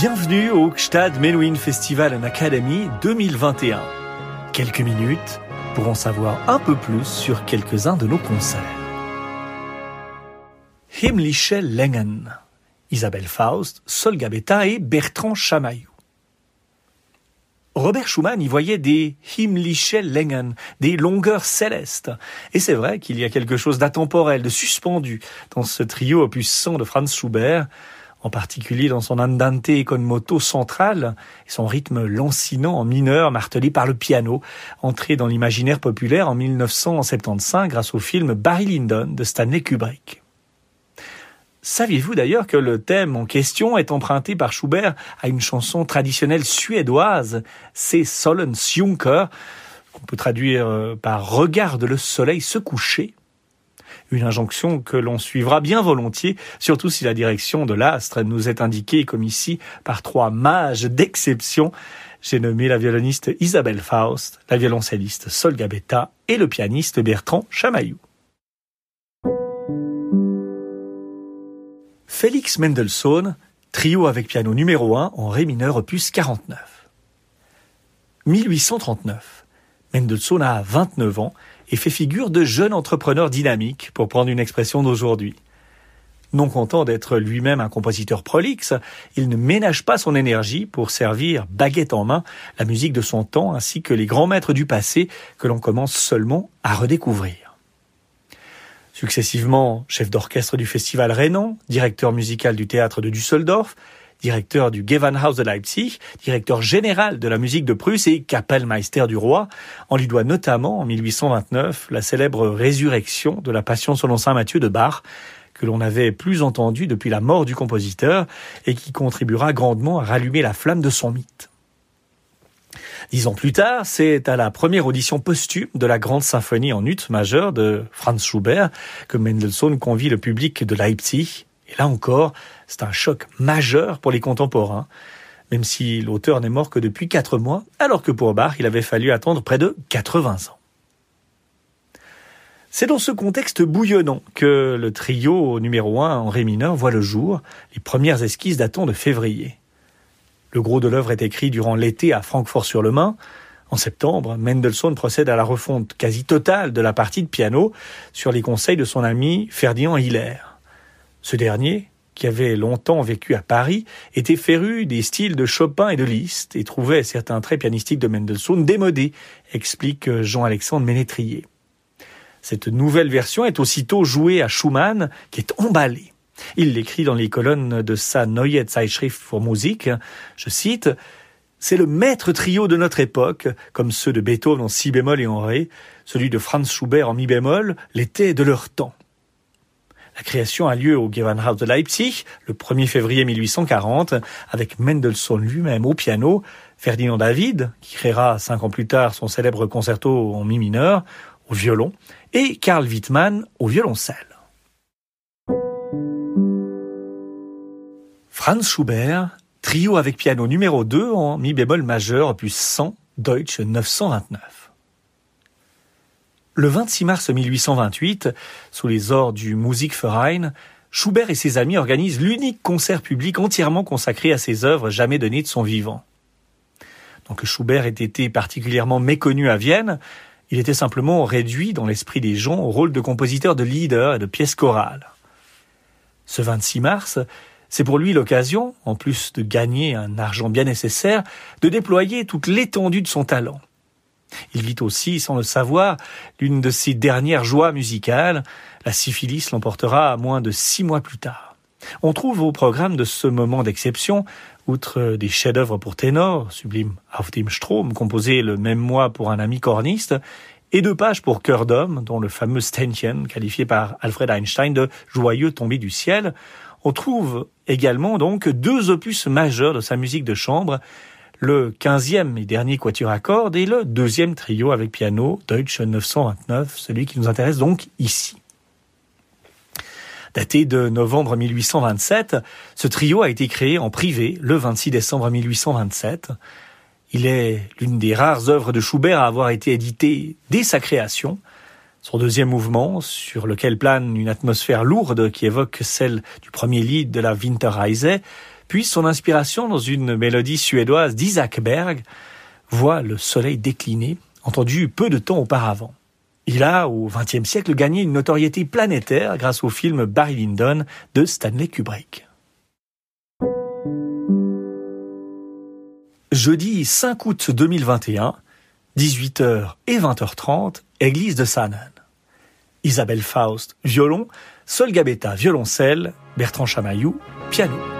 Bienvenue au Gstad Menuhin Festival and Academy 2021. Quelques minutes pour en savoir un peu plus sur quelques-uns de nos concerts. Himmlische Längen. Isabelle Faust, Sol Gabetta et Bertrand Chamaillou. Robert Schumann y voyait des himmlische Längen, des longueurs célestes. Et c'est vrai qu'il y a quelque chose d'atemporel, de suspendu dans ce trio opus 100 de Franz Schubert, en particulier dans son andante con moto central et son rythme lancinant en mineur martelé par le piano, entré dans l'imaginaire populaire en 1975 grâce au film Barry Lyndon de Stanley Kubrick. Saviez-vous d'ailleurs que le thème en question est emprunté par Schubert à une chanson traditionnelle suédoise, c'est Junker, qu'on peut traduire euh, par Regarde le soleil se coucher? Une injonction que l'on suivra bien volontiers, surtout si la direction de l'astre nous est indiquée comme ici par trois mages d'exception. J'ai nommé la violoniste Isabelle Faust, la violoncelliste Sol Gabetta et le pianiste Bertrand Chamaillou. Félix Mendelssohn, trio avec piano numéro 1 en Ré mineur opus 49. 1839. Mendelssohn a 29 ans et fait figure de jeune entrepreneur dynamique, pour prendre une expression d'aujourd'hui. Non content d'être lui-même un compositeur prolixe, il ne ménage pas son énergie pour servir baguette en main la musique de son temps ainsi que les grands maîtres du passé que l'on commence seulement à redécouvrir. Successivement chef d'orchestre du Festival Rhénan, directeur musical du théâtre de Düsseldorf, directeur du Gewandhaus de Leipzig, directeur général de la musique de Prusse et Kapellmeister du roi. On lui doit notamment, en 1829, la célèbre résurrection de la Passion selon saint Matthieu de Bach, que l'on n'avait plus entendu depuis la mort du compositeur et qui contribuera grandement à rallumer la flamme de son mythe. Dix ans plus tard, c'est à la première audition posthume de la grande symphonie en ut majeure de Franz Schubert que Mendelssohn convie le public de Leipzig et là encore, c'est un choc majeur pour les contemporains, même si l'auteur n'est mort que depuis quatre mois, alors que pour Bach, il avait fallu attendre près de 80 ans. C'est dans ce contexte bouillonnant que le trio numéro 1 en ré mineur voit le jour, les premières esquisses datant de février. Le gros de l'œuvre est écrit durant l'été à Francfort-sur-le-Main. En septembre, Mendelssohn procède à la refonte quasi totale de la partie de piano sur les conseils de son ami Ferdinand Hiller. Ce dernier, qui avait longtemps vécu à Paris, était féru des styles de Chopin et de Liszt et trouvait certains traits pianistiques de Mendelssohn démodés, explique Jean-Alexandre Ménétrier. Cette nouvelle version est aussitôt jouée à Schumann, qui est emballé. Il l'écrit dans les colonnes de sa Neue Zeitschrift für Musik, je cite, c'est le maître trio de notre époque, comme ceux de Beethoven en si bémol et en ré, celui de Franz Schubert en mi bémol, l'était de leur temps. La création a lieu au Gewandhaus de Leipzig le 1er février 1840 avec Mendelssohn lui-même au piano, Ferdinand David, qui créera cinq ans plus tard son célèbre concerto en mi mineur, au violon, et Karl Wittmann au violoncelle. Franz Schubert, trio avec piano numéro 2 en mi bémol majeur opus 100, Deutsch 929. Le 26 mars 1828, sous les ordres du Musikverein, Schubert et ses amis organisent l'unique concert public entièrement consacré à ses œuvres jamais données de son vivant. Donc Schubert ait été particulièrement méconnu à Vienne, il était simplement réduit dans l'esprit des gens au rôle de compositeur de leader et de pièces chorales. Ce 26 mars, c'est pour lui l'occasion, en plus de gagner un argent bien nécessaire, de déployer toute l'étendue de son talent. Il vit aussi, sans le savoir, l'une de ses dernières joies musicales. La syphilis l'emportera moins de six mois plus tard. On trouve au programme de ce moment d'exception, outre des chefs-d'œuvre pour ténor, sublime Auf dem Strom, composé le même mois pour un ami corniste, et deux pages pour chœur d'homme, dont le fameux Ständchen, qualifié par Alfred Einstein de joyeux tombé du ciel. On trouve également donc deux opus majeurs de sa musique de chambre, le quinzième et dernier quatuor à cordes le deuxième trio avec piano, Deutsche 929, celui qui nous intéresse donc ici. Daté de novembre 1827, ce trio a été créé en privé le 26 décembre 1827. Il est l'une des rares œuvres de Schubert à avoir été éditée dès sa création. Son deuxième mouvement, sur lequel plane une atmosphère lourde qui évoque celle du premier lit de la Winterreise, puis son inspiration dans une mélodie suédoise d'Isaac Berg voit le soleil décliner, entendu peu de temps auparavant. Il a, au XXe siècle, gagné une notoriété planétaire grâce au film Barry Lyndon de Stanley Kubrick. Jeudi 5 août 2021, 18h et 20h30, église de Sanan. Isabelle Faust, violon, Sol Gabetta, violoncelle, Bertrand Chamaillou, piano.